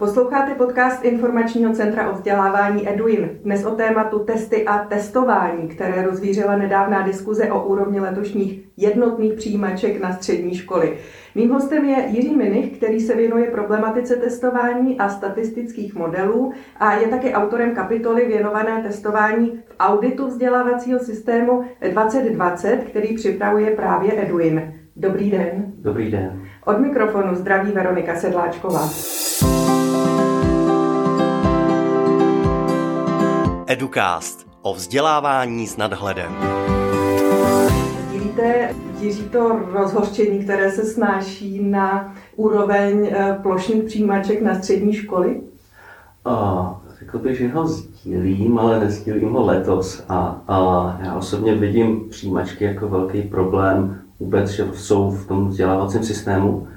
Posloucháte podcast Informačního centra o vzdělávání EduIn. Dnes o tématu testy a testování, které rozvířila nedávná diskuze o úrovni letošních jednotných přijímaček na střední školy. Mým hostem je Jiří Minich, který se věnuje problematice testování a statistických modelů a je také autorem kapitoly věnované testování v auditu vzdělávacího systému 2020, který připravuje právě EduIn. Dobrý den. Dobrý den. Od mikrofonu zdraví Veronika Sedláčková. Educast o vzdělávání s nadhledem. Sdílíte, Jiří, to rozhořčení, které se snáší na úroveň eh, plošných přijímaček na střední školy? A, řekl bych, že ho sdílím, ale nesdílím ho letos. A, a já osobně vidím přijímačky jako velký problém vůbec, že jsou v tom vzdělávacím systému.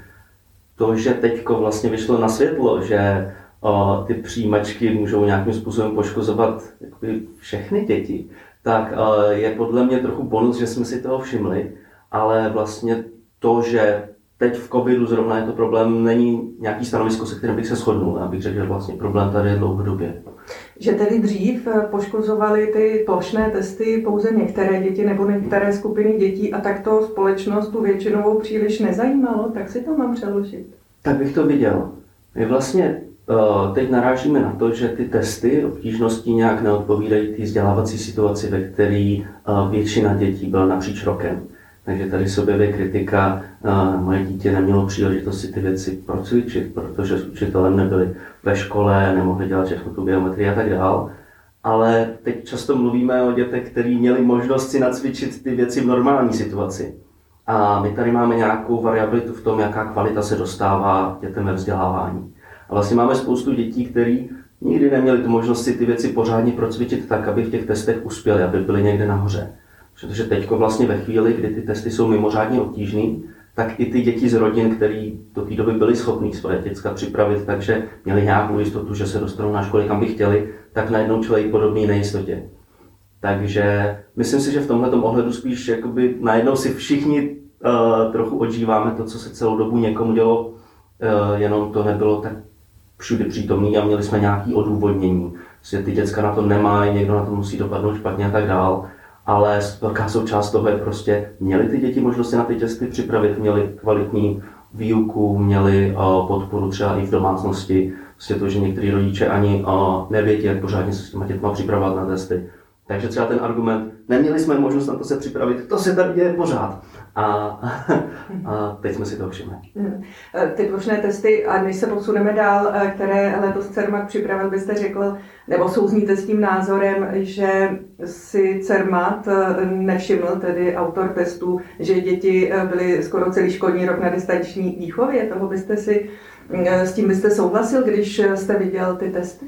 To, že teďko vlastně vyšlo na světlo, že o, ty přijímačky můžou nějakým způsobem poškozovat jakoby, všechny děti, tak o, je podle mě trochu bonus, že jsme si toho všimli, ale vlastně to, že teď v covidu zrovna je to problém, není nějaký stanovisko, se kterým bych se shodnul. Já bych řekl, že vlastně problém tady je dlouhodobě. Že tedy dřív eh, poškozovaly ty plošné testy pouze některé děti nebo některé skupiny dětí a tak to společnost tu většinovou příliš nezajímalo, tak si to mám přeložit. Tak bych to viděl. My vlastně teď narážíme na to, že ty testy obtížnosti nějak neodpovídají té vzdělávací situaci, ve které uh, většina dětí byla napříč rokem. Takže tady se objeví kritika, moje dítě nemělo příležitost si ty věci procvičit, protože s učitelem nebyli ve škole, nemohli dělat všechno tu biometrii a tak dál. Ale teď často mluvíme o dětech, kteří měli možnost si nacvičit ty věci v normální situaci. A my tady máme nějakou variabilitu v tom, jaká kvalita se dostává dětem ve vzdělávání. A vlastně máme spoustu dětí, který nikdy neměli tu možnost si ty věci pořádně procvičit tak, aby v těch testech uspěli, aby byli někde nahoře. Protože teď vlastně ve chvíli, kdy ty testy jsou mimořádně obtížné, tak i ty děti z rodin, které do té doby byly schopné svoje děcka připravit, takže měli nějakou jistotu, že se dostanou na školy, kam by chtěli, tak najednou čelí podobné nejistotě. Takže myslím si, že v tomhle ohledu spíš jakoby najednou si všichni uh, trochu odžíváme to, co se celou dobu někomu dělo, uh, jenom to nebylo tak všude přítomný a měli jsme nějaké odůvodnění, že ty děcka na to nemají, někdo na to musí dopadnout špatně a tak dál ale velká součást toho je prostě, měli ty děti možnost se na ty testy připravit, měli kvalitní výuku, měli uh, podporu třeba i v domácnosti, prostě to, že některý rodiče ani uh, nevědí, jak pořádně se s těma dětma připravovat na testy. Takže třeba ten argument, neměli jsme možnost na to se připravit, to se tady děje pořád. A, a teď jsme si to všimli. Hmm. Ty plošné testy, a než se posuneme dál, eh, které letos CERMAT připravil, byste řekl, nebo souzníte s tím názorem, že si CERMAT eh, nevšiml, tedy autor testů, že děti byly skoro celý školní rok na distanční výchově. Toho byste si, s tím byste souhlasil, když jste viděl ty testy?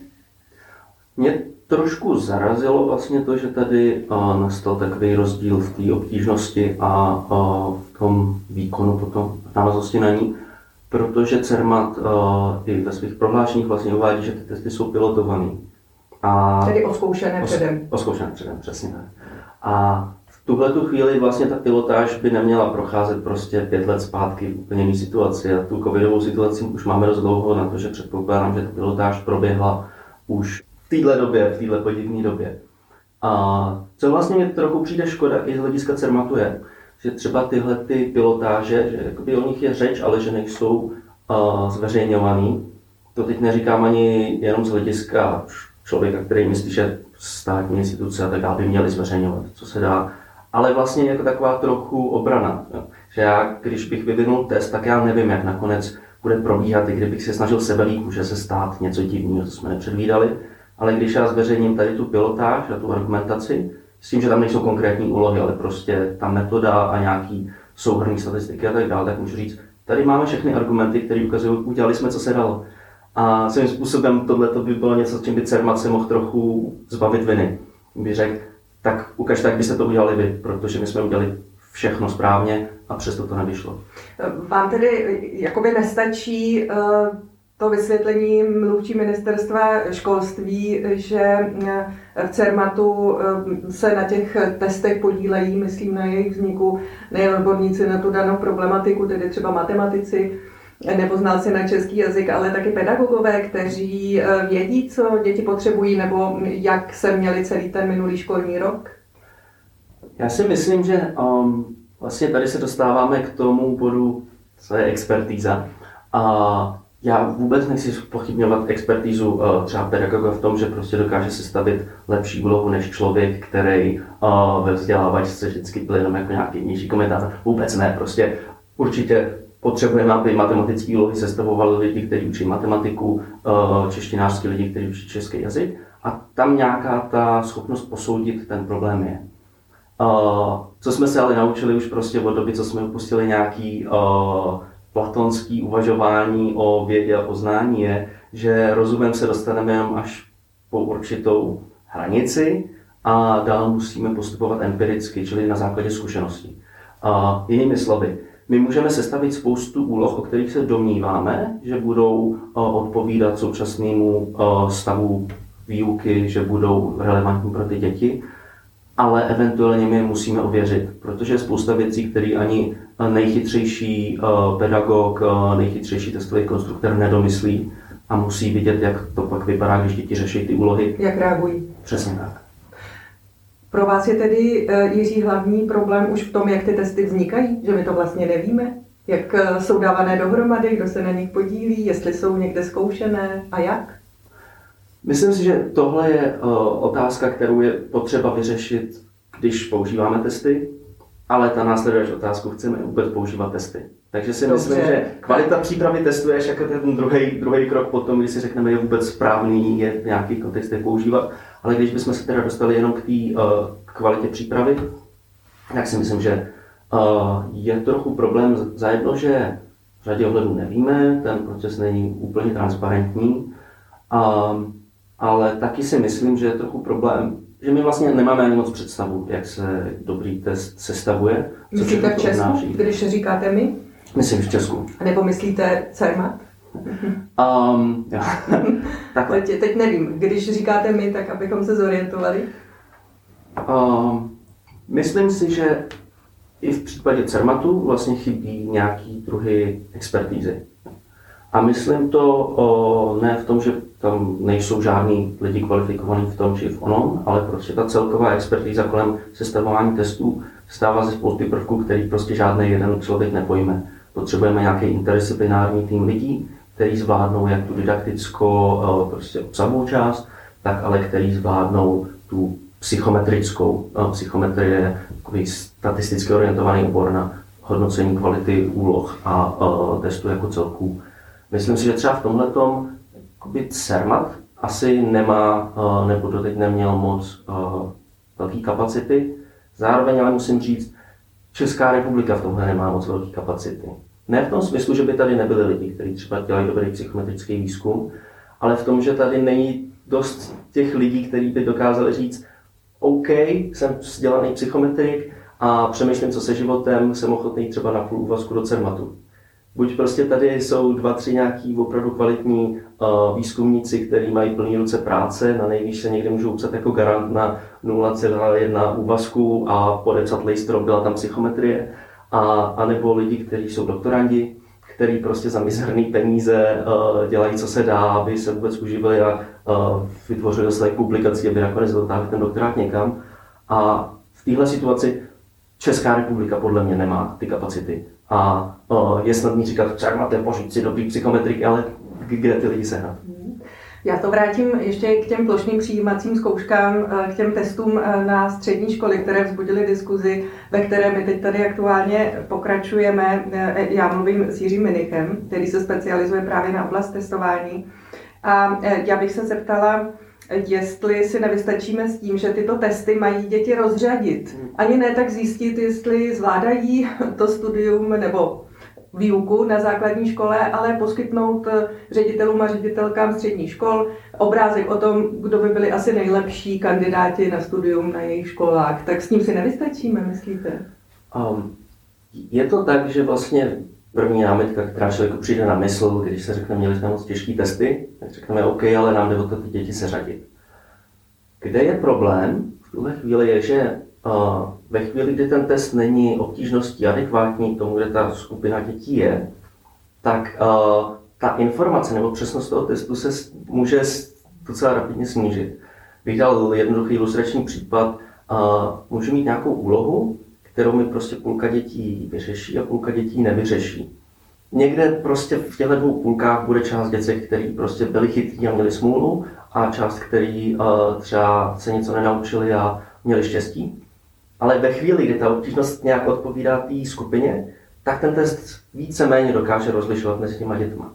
Mě trošku zarazilo vlastně to, že tady nastal takový rozdíl v té obtížnosti a v tom výkonu potom v návaznosti na ní, protože CERMAT i ve svých prohlášeních vlastně uvádí, že ty testy jsou pilotované. A Tedy oskoušené předem. Oskoušené předem, přesně tak. A v tuhle tu chvíli vlastně ta pilotáž by neměla procházet prostě pět let zpátky v úplně jiné situaci. A tu covidovou situaci už máme dost dlouho na to, že předpokládám, že ta pilotáž proběhla už téhle době, v téhle podivné době. A co vlastně mě trochu přijde škoda i z hlediska CERMATu je, že třeba tyhle ty pilotáže, že jakoby o nich je řeč, ale že nejsou uh, zveřejňovaný. To teď neříkám ani jenom z hlediska člověka, který myslí, že státní instituce a tak dále by měly zveřejňovat, co se dá. Ale vlastně jako taková trochu obrana. Jo. Že já, když bych vyvinul test, tak já nevím, jak nakonec bude probíhat, i kdybych se snažil sebelík, může se stát něco divného, co jsme nepředvídali. Ale když já zveřejním tady tu pilotáž a tu argumentaci, s tím, že tam nejsou konkrétní úlohy, ale prostě ta metoda a nějaký souhrný statistiky a tak dále, tak můžu říct, tady máme všechny argumenty, které ukazují, udělali jsme, co se dalo. A svým způsobem tohle by bylo něco, s čím by CERMAT se mohl trochu zbavit viny. By řekl, tak ukažte, jak byste to udělali vy, protože my jsme udělali všechno správně a přesto to nevyšlo. Vám tedy jakoby nestačí uh to vysvětlení mluvčí ministerstva školství, že eh, v CERMATu eh, se na těch testech podílejí, myslím, na jejich vzniku nejen odborníci na tu danou problematiku, tedy třeba matematici, nebo znalci na český jazyk, ale taky pedagogové, kteří eh, vědí, co děti potřebují, nebo jak se měli celý ten minulý školní rok? Já si myslím, že um, vlastně tady se dostáváme k tomu bodu, co je expertíza. A já vůbec nechci pochybňovat expertízu uh, třeba pedagoga v tom, že prostě dokáže sestavit lepší úlohu než člověk, který uh, ve vzdělávačce vždycky byl jenom jako nějaký nižší komentář. Vůbec ne, prostě určitě potřebujeme, aby matematické úlohy sestavovali lidi, kteří učí matematiku, uh, češtinářský lidi, kteří učí český jazyk. A tam nějaká ta schopnost posoudit ten problém je. Co jsme se ale naučili už prostě od doby, co jsme upustili nějaký platonský uvažování o vědě a poznání je, že rozumem se dostaneme jenom až po určitou hranici a dál musíme postupovat empiricky, čili na základě zkušeností. Uh, jinými slovy, my můžeme sestavit spoustu úloh, o kterých se domníváme, že budou uh, odpovídat současnému uh, stavu výuky, že budou relevantní pro ty děti, ale eventuálně my je musíme ověřit, protože je spousta věcí, které ani nejchytřejší uh, pedagog, uh, nejchytřejší testový konstruktor nedomyslí a musí vidět, jak to pak vypadá, když děti řeší ty úlohy. Jak reagují? Přesně tak. Pro vás je tedy, Jiří, hlavní problém už v tom, jak ty testy vznikají? Že my to vlastně nevíme? Jak jsou dávané dohromady, kdo se na nich podílí, jestli jsou někde zkoušené a jak? Myslím si, že tohle je uh, otázka, kterou je potřeba vyřešit, když používáme testy, ale ta následující otázku, chceme vůbec používat testy. Takže si Dobře. myslím, že kvalita přípravy testu je jako ten druhý, druhý krok potom, když si řekneme, je vůbec správný, je v nějakých kontextech používat. Ale když bychom se teda dostali jenom k té uh, kvalitě přípravy, tak si myslím, že uh, je trochu problém za jedno, že v řadě ohledů nevíme, ten proces není úplně transparentní. Um, ale taky si myslím, že je trochu problém, že my vlastně nemáme ani moc představu, jak se dobrý test sestavuje. Myslíte v Česku, obnáší. když říkáte my? Myslím v Česku. A nebo myslíte CERMAT? Um, jo. Takhle. Teď, teď nevím, když říkáte my, tak abychom se zorientovali. Um, myslím si, že i v případě CERMATu vlastně chybí nějaký druhy expertízy. A myslím to o, ne v tom, že tam nejsou žádní lidi kvalifikovaní v tom či v onom, ale prostě ta celková expertíza kolem sestavování testů stává ze spousty prvků, který prostě žádný jeden člověk nepojme. Potřebujeme nějaký interdisciplinární tým lidí, který zvládnou jak tu didaktickou prostě obsahovou část, tak ale který zvládnou tu psychometrickou. Psychometrie je takový statisticky orientovaný obor na hodnocení kvality úloh a testů jako celků. Myslím si, že třeba v tomhle CERMAT asi nemá, eh, nebo doteď neměl moc eh, velké kapacity. Zároveň ale musím říct, Česká republika v tomhle nemá moc velké kapacity. Ne v tom smyslu, že by tady nebyli lidi, kteří třeba dělají dobrý psychometrický výzkum, ale v tom, že tady není dost těch lidí, kteří by dokázali říct, OK, jsem vzdělaný psychometrik a přemýšlím, co se životem, jsem ochotný třeba na půl úvazku do CERMATu buď prostě tady jsou dva, tři nějaký opravdu kvalitní uh, výzkumníci, kteří mají plný ruce práce, na nejvýš se někde můžou upsat jako garant na 0,1 úvazku a podepsat lejstrom, byla tam psychometrie, a, a nebo lidi, kteří jsou doktorandi, který prostě za mizerný peníze uh, dělají, co se dá, aby se vůbec uživili a uh, vytvořili své publikaci, aby nakonec dotáhli ten doktorát někam. A v téhle situaci Česká republika podle mě nemá ty kapacity. A je snadný říkat, třeba máte pořít si dobrý psychometrik, ale kde ty lidi sehnat? Já to vrátím ještě k těm plošným přijímacím zkouškám, e, k těm testům e, na střední školy, které vzbudily diskuzi, ve které my teď tady aktuálně pokračujeme. E, já mluvím s Jiřím Minichem, který se specializuje právě na oblast testování. A já bych se zeptala, jestli si nevystačíme s tím, že tyto testy mají děti rozřadit. Hmm. Ani ne tak zjistit, jestli zvládají to studium nebo výuku na základní škole, ale poskytnout eh, ředitelům a ředitelkám středních škol obrázek o tom, kdo by byli asi nejlepší kandidáti na studium na jejich školách. Tak s tím si nevystačíme, myslíte? Um, je to tak, že vlastně první námitka, která člověku přijde na mysl, když se řekne, měli jsme moc těžké testy, tak řekneme, OK, ale nám jde o to ty děti seřadit. Kde je problém v tuhle chvíli je, že uh, ve chvíli, kdy ten test není obtížností adekvátní k tomu, kde ta skupina dětí je, tak uh, ta informace nebo přesnost toho testu se může docela rapidně snížit. Bych dal jednoduchý ilustrační případ. Uh, můžu mít nějakou úlohu, kterou mi prostě půlka dětí vyřeší a půlka dětí nevyřeší. Někde prostě v těchto dvou půlkách bude část děcek, který prostě byli chytrý a měli smůlu a část, který uh, třeba se něco nenaučili a měli štěstí. Ale ve chvíli, kdy ta obtížnost nějak odpovídá té skupině, tak ten test víceméně dokáže rozlišovat mezi těma dětma.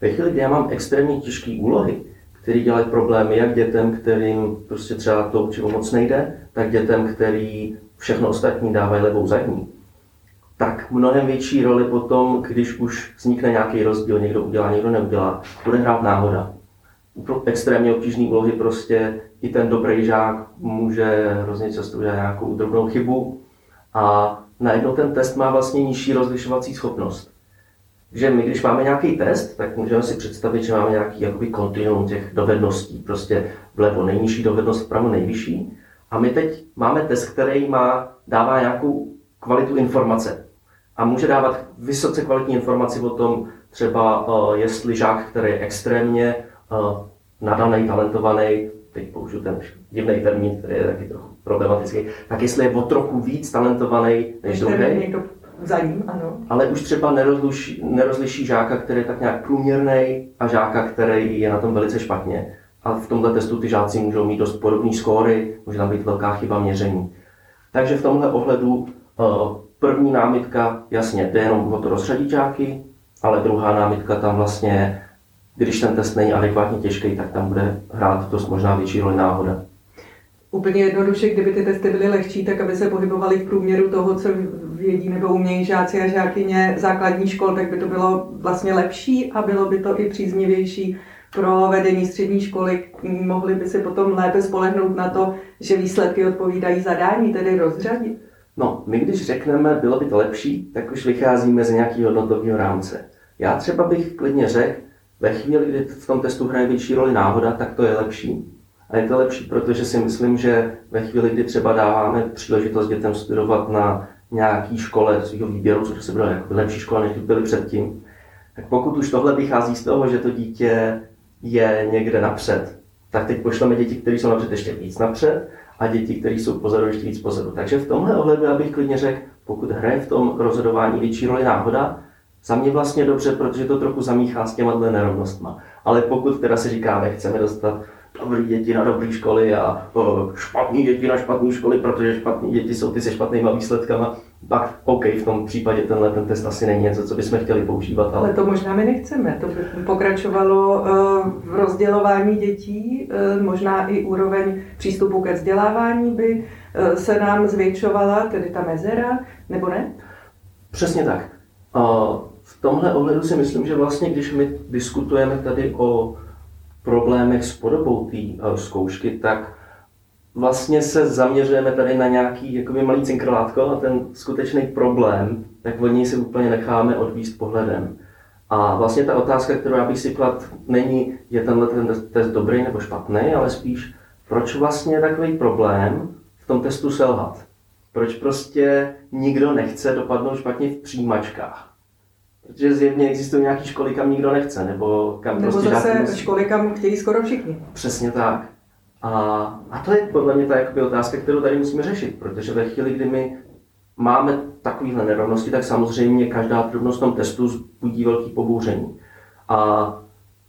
Ve chvíli, kdy já mám extrémně těžké úlohy, které dělají problémy jak dětem, kterým prostě třeba to učivo moc nejde, tak dětem, který všechno ostatní dávají levou zadní, tak mnohem větší roli potom, když už vznikne nějaký rozdíl, někdo udělá, někdo neudělá, bude hrát náhoda. Pro extrémně obtížné úlohy prostě i ten dobrý žák může hrozně často udělat nějakou drobnou chybu a najednou ten test má vlastně nižší rozlišovací schopnost. Že my, když máme nějaký test, tak můžeme si představit, že máme nějaký jakoby kontinuum těch dovedností. Prostě vlevo nejnižší dovednost, vpravo nejvyšší. A my teď máme test, který má, dává nějakou kvalitu informace. A může dávat vysoce kvalitní informaci o tom, třeba uh, jestli žák, který je extrémně uh, nadaný, talentovaný, teď použiju ten divný termín, který je taky trochu problematický, tak jestli je o trochu víc talentovaný než druhý. Za ním, ano. Ale už třeba nerozliší, nerozliší žáka, který je tak nějak průměrný a žáka, který je na tom velice špatně. A v tomhle testu ty žáci můžou mít dost podobné skóry, může tam být velká chyba měření. Takže v tomhle ohledu eh, první námitka, jasně, jde jenom o to rozřadit žáky, ale druhá námitka tam vlastně, když ten test není adekvátně těžký, tak tam bude hrát dost možná větší roli náhoda. Úplně jednoduše, kdyby ty testy byly lehčí, tak aby se pohybovali v průměru toho, co vědí nebo umějí žáci a žákyně základní škol, tak by to bylo vlastně lepší a bylo by to i příznivější pro vedení střední školy. Mohli by si potom lépe spolehnout na to, že výsledky odpovídají zadání, tedy rozřadit. No, my když řekneme, bylo by to lepší, tak už vycházíme z nějakého hodnotového rámce. Já třeba bych klidně řekl, ve chvíli, kdy v tom testu hraje větší roli náhoda, tak to je lepší. A je to lepší, protože si myslím, že ve chvíli, kdy třeba dáváme příležitost dětem studovat na nějaký škole svého výběru, což se bude jako lepší škola, než byly předtím, tak pokud už tohle vychází z toho, že to dítě je někde napřed, tak teď pošleme děti, které jsou napřed ještě víc napřed a děti, které jsou pozadu ještě víc pozadu. Takže v tomhle ohledu já bych klidně řekl, pokud hraje v tom rozhodování větší roli náhoda, za mě vlastně dobře, protože to trochu zamíchá s těma nerovnostma. Ale pokud teda se říká, chceme dostat dobrý děti na dobré školy a o, špatný děti na špatné školy, protože špatní děti jsou ty se špatnýma výsledkama, pak OK, v tom případě tenhle ten test asi není něco, co bychom chtěli používat. Ale, ale to možná my nechceme. To by pokračovalo uh, v rozdělování dětí, uh, možná i úroveň přístupu ke vzdělávání by uh, se nám zvětšovala, tedy ta mezera, nebo ne? Přesně tak. V tomhle ohledu si myslím, že vlastně, když my diskutujeme tady o problémech s podobou té zkoušky, tak vlastně se zaměřujeme tady na nějaký jakoby malý cinkrlátko a ten skutečný problém, tak od něj si úplně necháme odvíst pohledem. A vlastně ta otázka, kterou já bych si klad, není, je tenhle ten test dobrý nebo špatný, ale spíš, proč vlastně je takový problém v tom testu selhat? Proč prostě nikdo nechce dopadnout špatně v přijímačkách? Protože zjevně existují nějaké školy, kam nikdo nechce, nebo kam nebo prostě zase školy, kam chtějí skoro všichni. Přesně tak. A, a to je podle mě ta jakoby, otázka, kterou tady musíme řešit, protože ve chvíli, kdy my máme takovéhle nerovnosti, tak samozřejmě každá drobnost v tom testu budí velký pobouření. A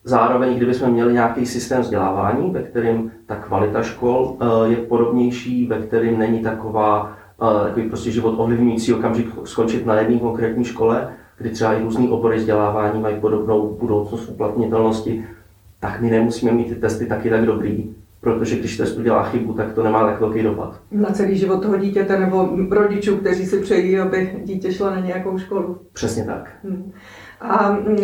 zároveň, kdybychom měli nějaký systém vzdělávání, ve kterém ta kvalita škol eh, je podobnější, ve kterém není taková, eh, takový prostě život ovlivňující okamžik skončit na jedné konkrétní škole, kdy třeba i různý obory vzdělávání mají podobnou budoucnost uplatnitelnosti, tak my nemusíme mít ty testy taky tak dobrý, protože když test udělá chybu, tak to nemá tak velký dopad. Na celý život toho dítěte nebo rodičů, kteří si přejí, aby dítě šlo na nějakou školu. Přesně tak. Hmm. A mm,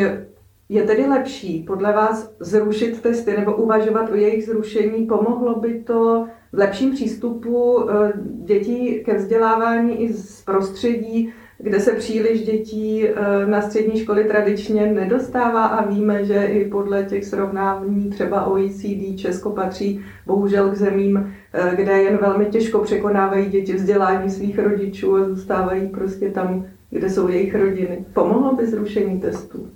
je tedy lepší podle vás zrušit testy nebo uvažovat o jejich zrušení? Pomohlo by to v lepším přístupu eh, dětí ke vzdělávání i z prostředí, kde se příliš dětí eh, na střední školy tradičně nedostává a víme, že i podle těch srovnání třeba OECD Česko patří bohužel k zemím, eh, kde jen velmi těžko překonávají děti vzdělání svých rodičů a zůstávají prostě tam, kde jsou jejich rodiny. Pomohlo by zrušení testů?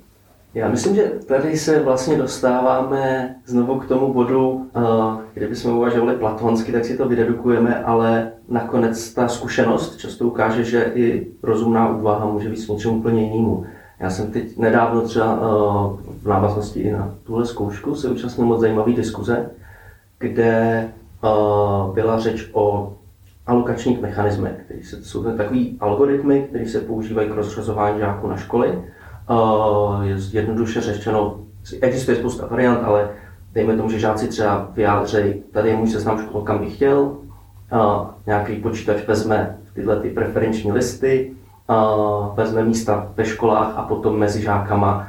Já myslím, že tady se vlastně dostáváme znovu k tomu bodu, eh, kdybychom uvažovali platonsky, tak si to vydedukujeme, ale nakonec ta zkušenost často ukáže, že i rozumná úvaha může být s něčím úplně jinému. Já jsem teď nedávno třeba eh, v návaznosti i na tuhle zkoušku se účastnil moc zajímavé diskuze, kde eh, byla řeč o alokačních mechanismech, které jsou takový algoritmy, které se používají k rozřazování žáků na školy jednoduše řečeno, existuje spousta variant, ale dejme tomu, že žáci třeba vyjádřejí, tady je můj seznam škol, kam bych chtěl, nějaký počítač vezme tyhle ty preferenční listy, vezme místa ve školách a potom mezi žákama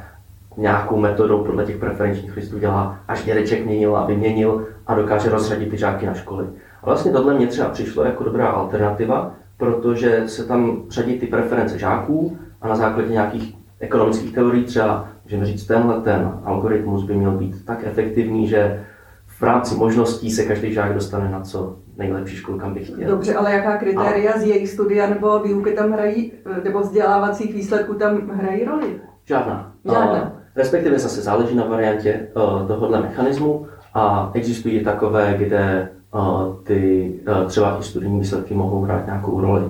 nějakou metodou podle těch preferenčních listů dělá, až dědeček měnil a vyměnil a dokáže rozřadit ty žáky na školy. A vlastně tohle mě třeba přišlo jako dobrá alternativa, protože se tam řadí ty preference žáků a na základě nějakých ekonomických teorií třeba můžeme říct, tenhle ten algoritmus by měl být tak efektivní, že v rámci možností se každý žák dostane na co nejlepší školu, kam by chtěl. Dobře, ale jaká kritéria a... z jejich studia nebo výuky tam hrají, nebo vzdělávacích výsledků tam hrají roli? Žádná. Žádná. Respektive zase záleží na variantě uh, tohohle mechanismu a existují takové, kde uh, ty uh, třeba i studijní výsledky mohou hrát nějakou roli.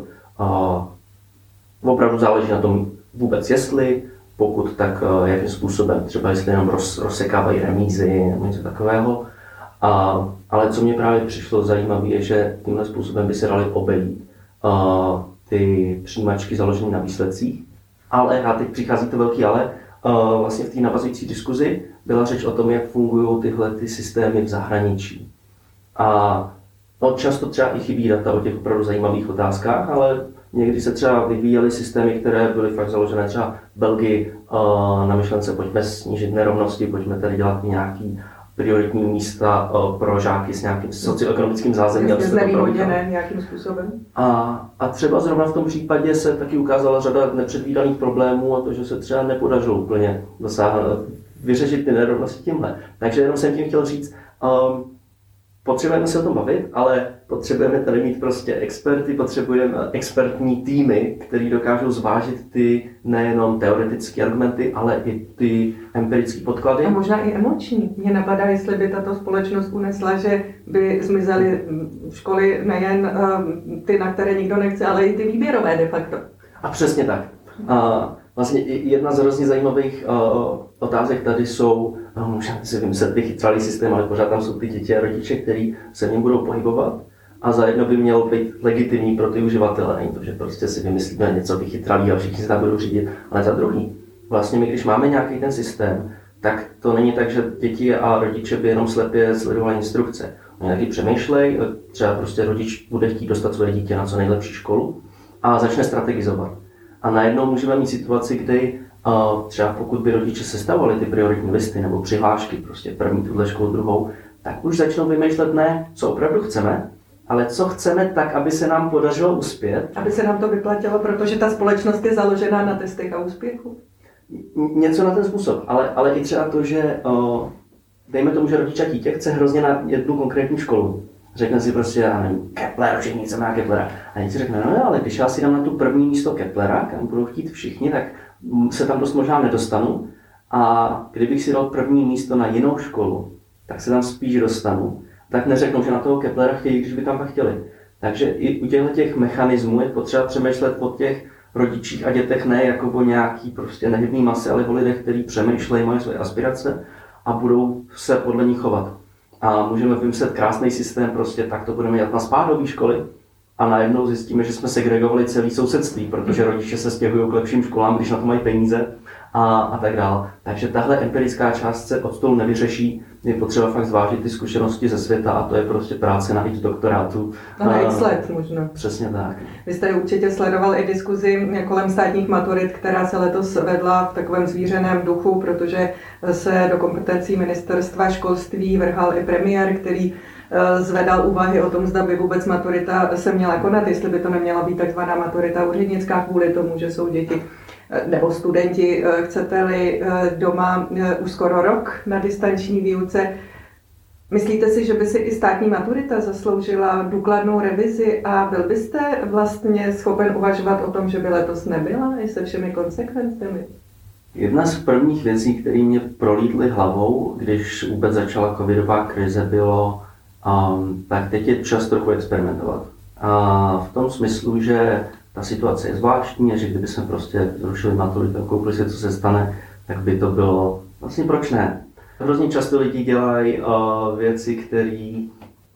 Opravdu záleží na tom, vůbec jestli, pokud tak eh, jakým způsobem, třeba jestli jenom roz, rozsekávají remízy nebo něco takového. A, ale co mě právě přišlo zajímavé, je, že tímhle způsobem by se dali obejít uh, ty přijímačky založené na výsledcích. Ale, a teď přichází to velký ale, uh, vlastně v té navazující diskuzi byla řeč o tom, jak fungují tyhle ty systémy v zahraničí. A no, často třeba i chybí data o těch opravdu zajímavých otázkách, ale Někdy se třeba vyvíjely systémy, které byly fakt založené třeba v Belgii na myšlence, pojďme snížit nerovnosti, pojďme tady dělat nějaký prioritní místa pro žáky s nějakým socioekonomickým zázemím. Jasně znevýhodněné nějakým způsobem. A, a třeba zrovna v tom případě se taky ukázala řada nepředvídaných problémů a to, že se třeba nepodařilo úplně dosáhnout, vyřešit ty nerovnosti tímhle. Takže jenom jsem tím chtěl říct, um, potřebujeme se o tom bavit, ale potřebujeme tady mít prostě experty, potřebujeme expertní týmy, který dokážou zvážit ty nejenom teoretické argumenty, ale i ty empirické podklady. A možná i emoční. Mě napadá, jestli by tato společnost unesla, že by zmizely školy nejen uh, ty, na které nikdo nechce, ale i ty výběrové de facto. A přesně tak. A vlastně jedna z hrozně zajímavých uh, otázek tady jsou, no, můžeme si vymyslet vychytralý systém, ale pořád tam jsou ty děti a rodiče, kteří se v něm budou pohybovat a zajedno by měl být legitimní pro ty uživatele. Není to, že prostě si vymyslíme něco vychytralý a všichni se tam budou řídit, ale za druhý. Vlastně my, když máme nějaký ten systém, tak to není tak, že děti a rodiče by jenom slepě sledovali instrukce. Oni taky přemýšlej, třeba prostě rodič bude chtít dostat své dítě na co nejlepší školu a začne strategizovat. A najednou můžeme mít situaci, kdy třeba pokud by rodiče sestavovali ty prioritní listy nebo přihlášky, prostě první tuhle školu, druhou, tak už začnou vymýšlet ne, co opravdu chceme, ale co chceme tak, aby se nám podařilo uspět. Aby se nám to vyplatilo, protože ta společnost je založená na testech a úspěchu. Něco na ten způsob, ale, ale i třeba to, že uh, dejme tomu, že rodič a dítě chce hrozně na jednu konkrétní školu řekne si prostě, já nevím, Kepler, všichni chceme na Keplera. A někdo řekne, no, no ale když já si dám na tu první místo Keplera, kam budou chtít všichni, tak se tam dost možná nedostanu. A kdybych si dal první místo na jinou školu, tak se tam spíš dostanu. Tak neřeknou, že na toho Keplera chtějí, když by tam chtěli. Takže i u těchto těch mechanismů je potřeba přemýšlet o těch rodičích a dětech ne jako o nějaký prostě nehybný masy, ale o lidech, kteří přemýšlejí, mají své aspirace a budou se podle nich chovat a můžeme vymyslet krásný systém, prostě tak to budeme dělat na spádové školy a najednou zjistíme, že jsme segregovali celý sousedství, protože rodiče se stěhují k lepším školám, když na to mají peníze a, a tak dále. Takže tahle empirická část se od stolu nevyřeší, je potřeba fakt zvážit ty zkušenosti ze světa a to je prostě práce na x doktorátu. A na x let možná. Přesně tak. Vy jste určitě sledoval i diskuzi kolem státních maturit, která se letos vedla v takovém zvířeném duchu, protože se do kompetencí ministerstva školství vrhal i premiér, který zvedal úvahy o tom, zda by vůbec maturita se měla konat, jestli by to neměla být takzvaná maturita úřednická kvůli tomu, že jsou děti nebo studenti, eh, chcete-li eh, doma eh, už skoro rok na distanční výuce. Myslíte si, že by si i státní maturita zasloužila důkladnou revizi a byl byste vlastně schopen uvažovat o tom, že by letos nebyla i se všemi konsekvencemi? Jedna z prvních věcí, které mě prolítly hlavou, když vůbec začala covidová krize, bylo, um, tak teď je čas trochu experimentovat. A v tom smyslu, že ta situace je zvláštní že kdyby jsme prostě zrušili maturitu a koukli si, co se stane, tak by to bylo, vlastně proč ne? Hrozně často lidi dělají uh, věci,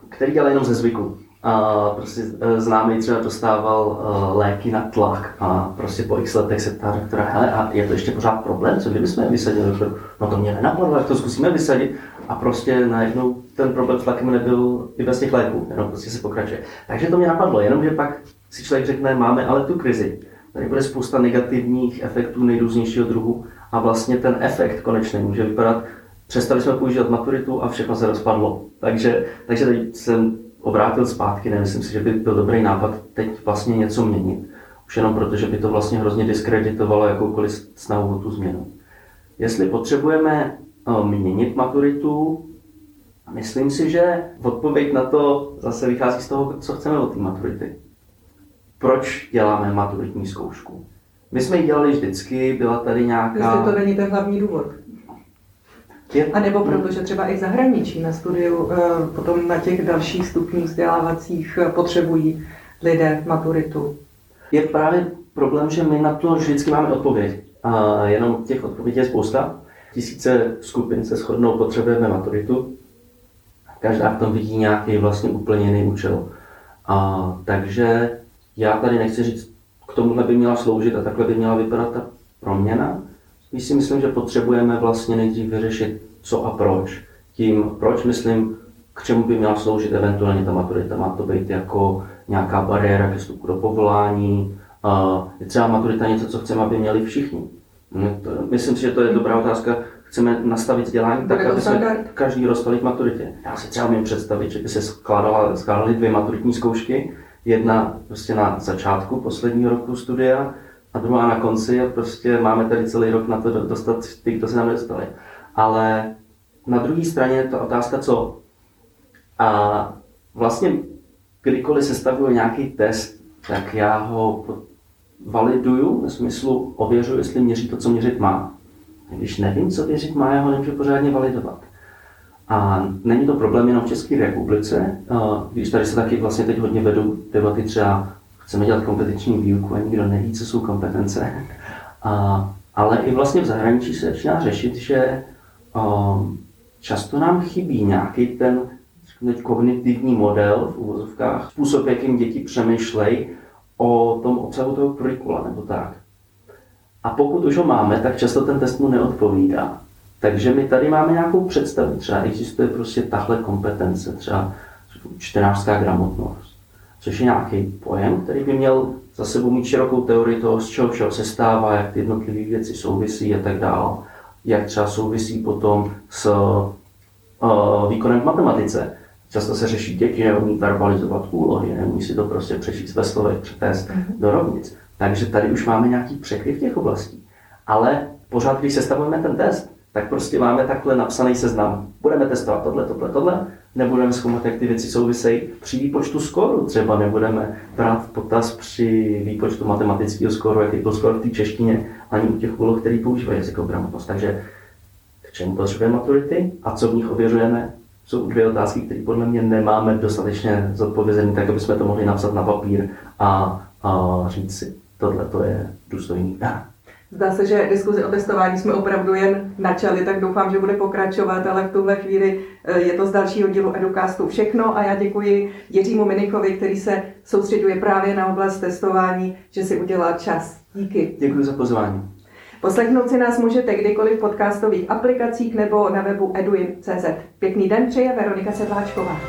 které dělají jenom ze zvyku. A prostě e, známý třeba dostával uh, léky na tlak a prostě po x letech se ptá doktora, hele, a je to ještě pořád problém, co kdybychom je vysadili? No to mě nenapadlo, jak to zkusíme vysadit. A prostě najednou ten problém s tlakem nebyl i bez těch léků, jenom prostě se pokračuje. Takže to mě napadlo, jenomže pak si člověk řekne, máme ale tu krizi. Tady bude spousta negativních efektů nejrůznějšího druhu a vlastně ten efekt konečně může vypadat, přestali jsme používat maturitu a všechno se rozpadlo. Takže, takže teď jsem obrátil zpátky, nemyslím si, že by byl dobrý nápad teď vlastně něco měnit. Už jenom proto, že by to vlastně hrozně diskreditovalo jakoukoliv snahu o tu změnu. Jestli potřebujeme měnit maturitu, myslím si, že odpověď na to zase vychází z toho, co chceme od té maturity. Proč děláme maturitní zkoušku? My jsme ji dělali vždycky, byla tady nějaká... Jestli to není ten hlavní důvod. Je... A nebo protože třeba i zahraničí na studiu, eh, potom na těch dalších stupních vzdělávacích eh, potřebují lidé maturitu. Je právě problém, že my na to vždycky máme odpověď. A jenom těch odpovědí je spousta. Tisíce skupin se shodnou, potřebujeme maturitu. Každá v tom vidí nějaký vlastně úplně jiný účel. A, takže já tady nechci říct, k tomuhle by měla sloužit a takhle by měla vypadat ta proměna. My si myslím, že potřebujeme vlastně nejdřív vyřešit, co a proč. Tím, proč myslím, k čemu by měla sloužit eventuálně ta maturita. Má to být jako nějaká bariéra ke vstupu do povolání. Je třeba maturita něco, co chceme, aby měli všichni. No, myslím si, že to je dobrá otázka. Chceme nastavit vzdělání tak, aby jsme každý dostali k maturitě. Já si třeba umím představit, že by se skládala, skládaly dvě maturitní zkoušky. Jedna prostě na začátku posledního roku studia a druhá na konci a prostě máme tady celý rok na to dostat ty, kdo se nám dostali. Ale na druhé straně je to otázka co. A vlastně kdykoliv sestavuje nějaký test, tak já ho validuju, ve smyslu ověřuji, jestli měří to, co měřit má. Když nevím, co měřit má, já ho nemůžu pořádně validovat. A není to problém jenom v České republice, když tady se taky vlastně teď hodně vedou debaty třeba chceme dělat kompetenční výuku a nikdo neví, co jsou kompetence. A, ale i vlastně v zahraničí se začíná řešit, že um, často nám chybí nějaký ten kognitivní model v úvozovkách, způsob, jakým děti přemýšlejí o tom obsahu toho kurikula nebo tak. A pokud už ho máme, tak často ten test mu neodpovídá. Takže my tady máme nějakou představu, třeba existuje prostě tahle kompetence, třeba čtenářská gramotnost což je nějaký pojem, který by měl za sebou mít širokou teorii toho, z čeho všeho se stává, jak ty jednotlivé věci souvisí a tak dále. Jak třeba souvisí potom s uh, výkonem v matematice. Často se řeší děti, neumí verbalizovat úlohy, neumí si to prostě přečíst ve slovech, přetést mm-hmm. do rovnic. Takže tady už máme nějaký překryv těch oblastí. Ale pořád, když sestavujeme ten test, tak prostě máme takhle napsaný seznam. Budeme testovat tohle, tohle, tohle, nebudeme zkoumat, jak ty věci souvisejí při výpočtu skóru. Třeba nebudeme brát potaz při výpočtu matematického skóru, jaký byl skór v té češtině, ani u těch úloh, který používají jazykovou gramotnost. Takže k čemu potřebujeme maturity a co v nich ověřujeme, jsou dvě otázky, které podle mě nemáme dostatečně zodpovězené, tak aby jsme to mohli napsat na papír a, a říct si, tohle to je důstojný. Zdá se, že diskuzi o testování jsme opravdu jen načali, tak doufám, že bude pokračovat, ale v tuhle chvíli eh, je to z dalšího dílu Educastu všechno a já děkuji Jiřímu Minikovi, který se soustředuje právě na oblast testování, že si udělal čas. Díky. Děkuji za pozvání. Poslechnout si nás můžete kdykoliv v podcastových aplikacích nebo na webu eduin.cz. Pěkný den přeje Veronika Sedláčková.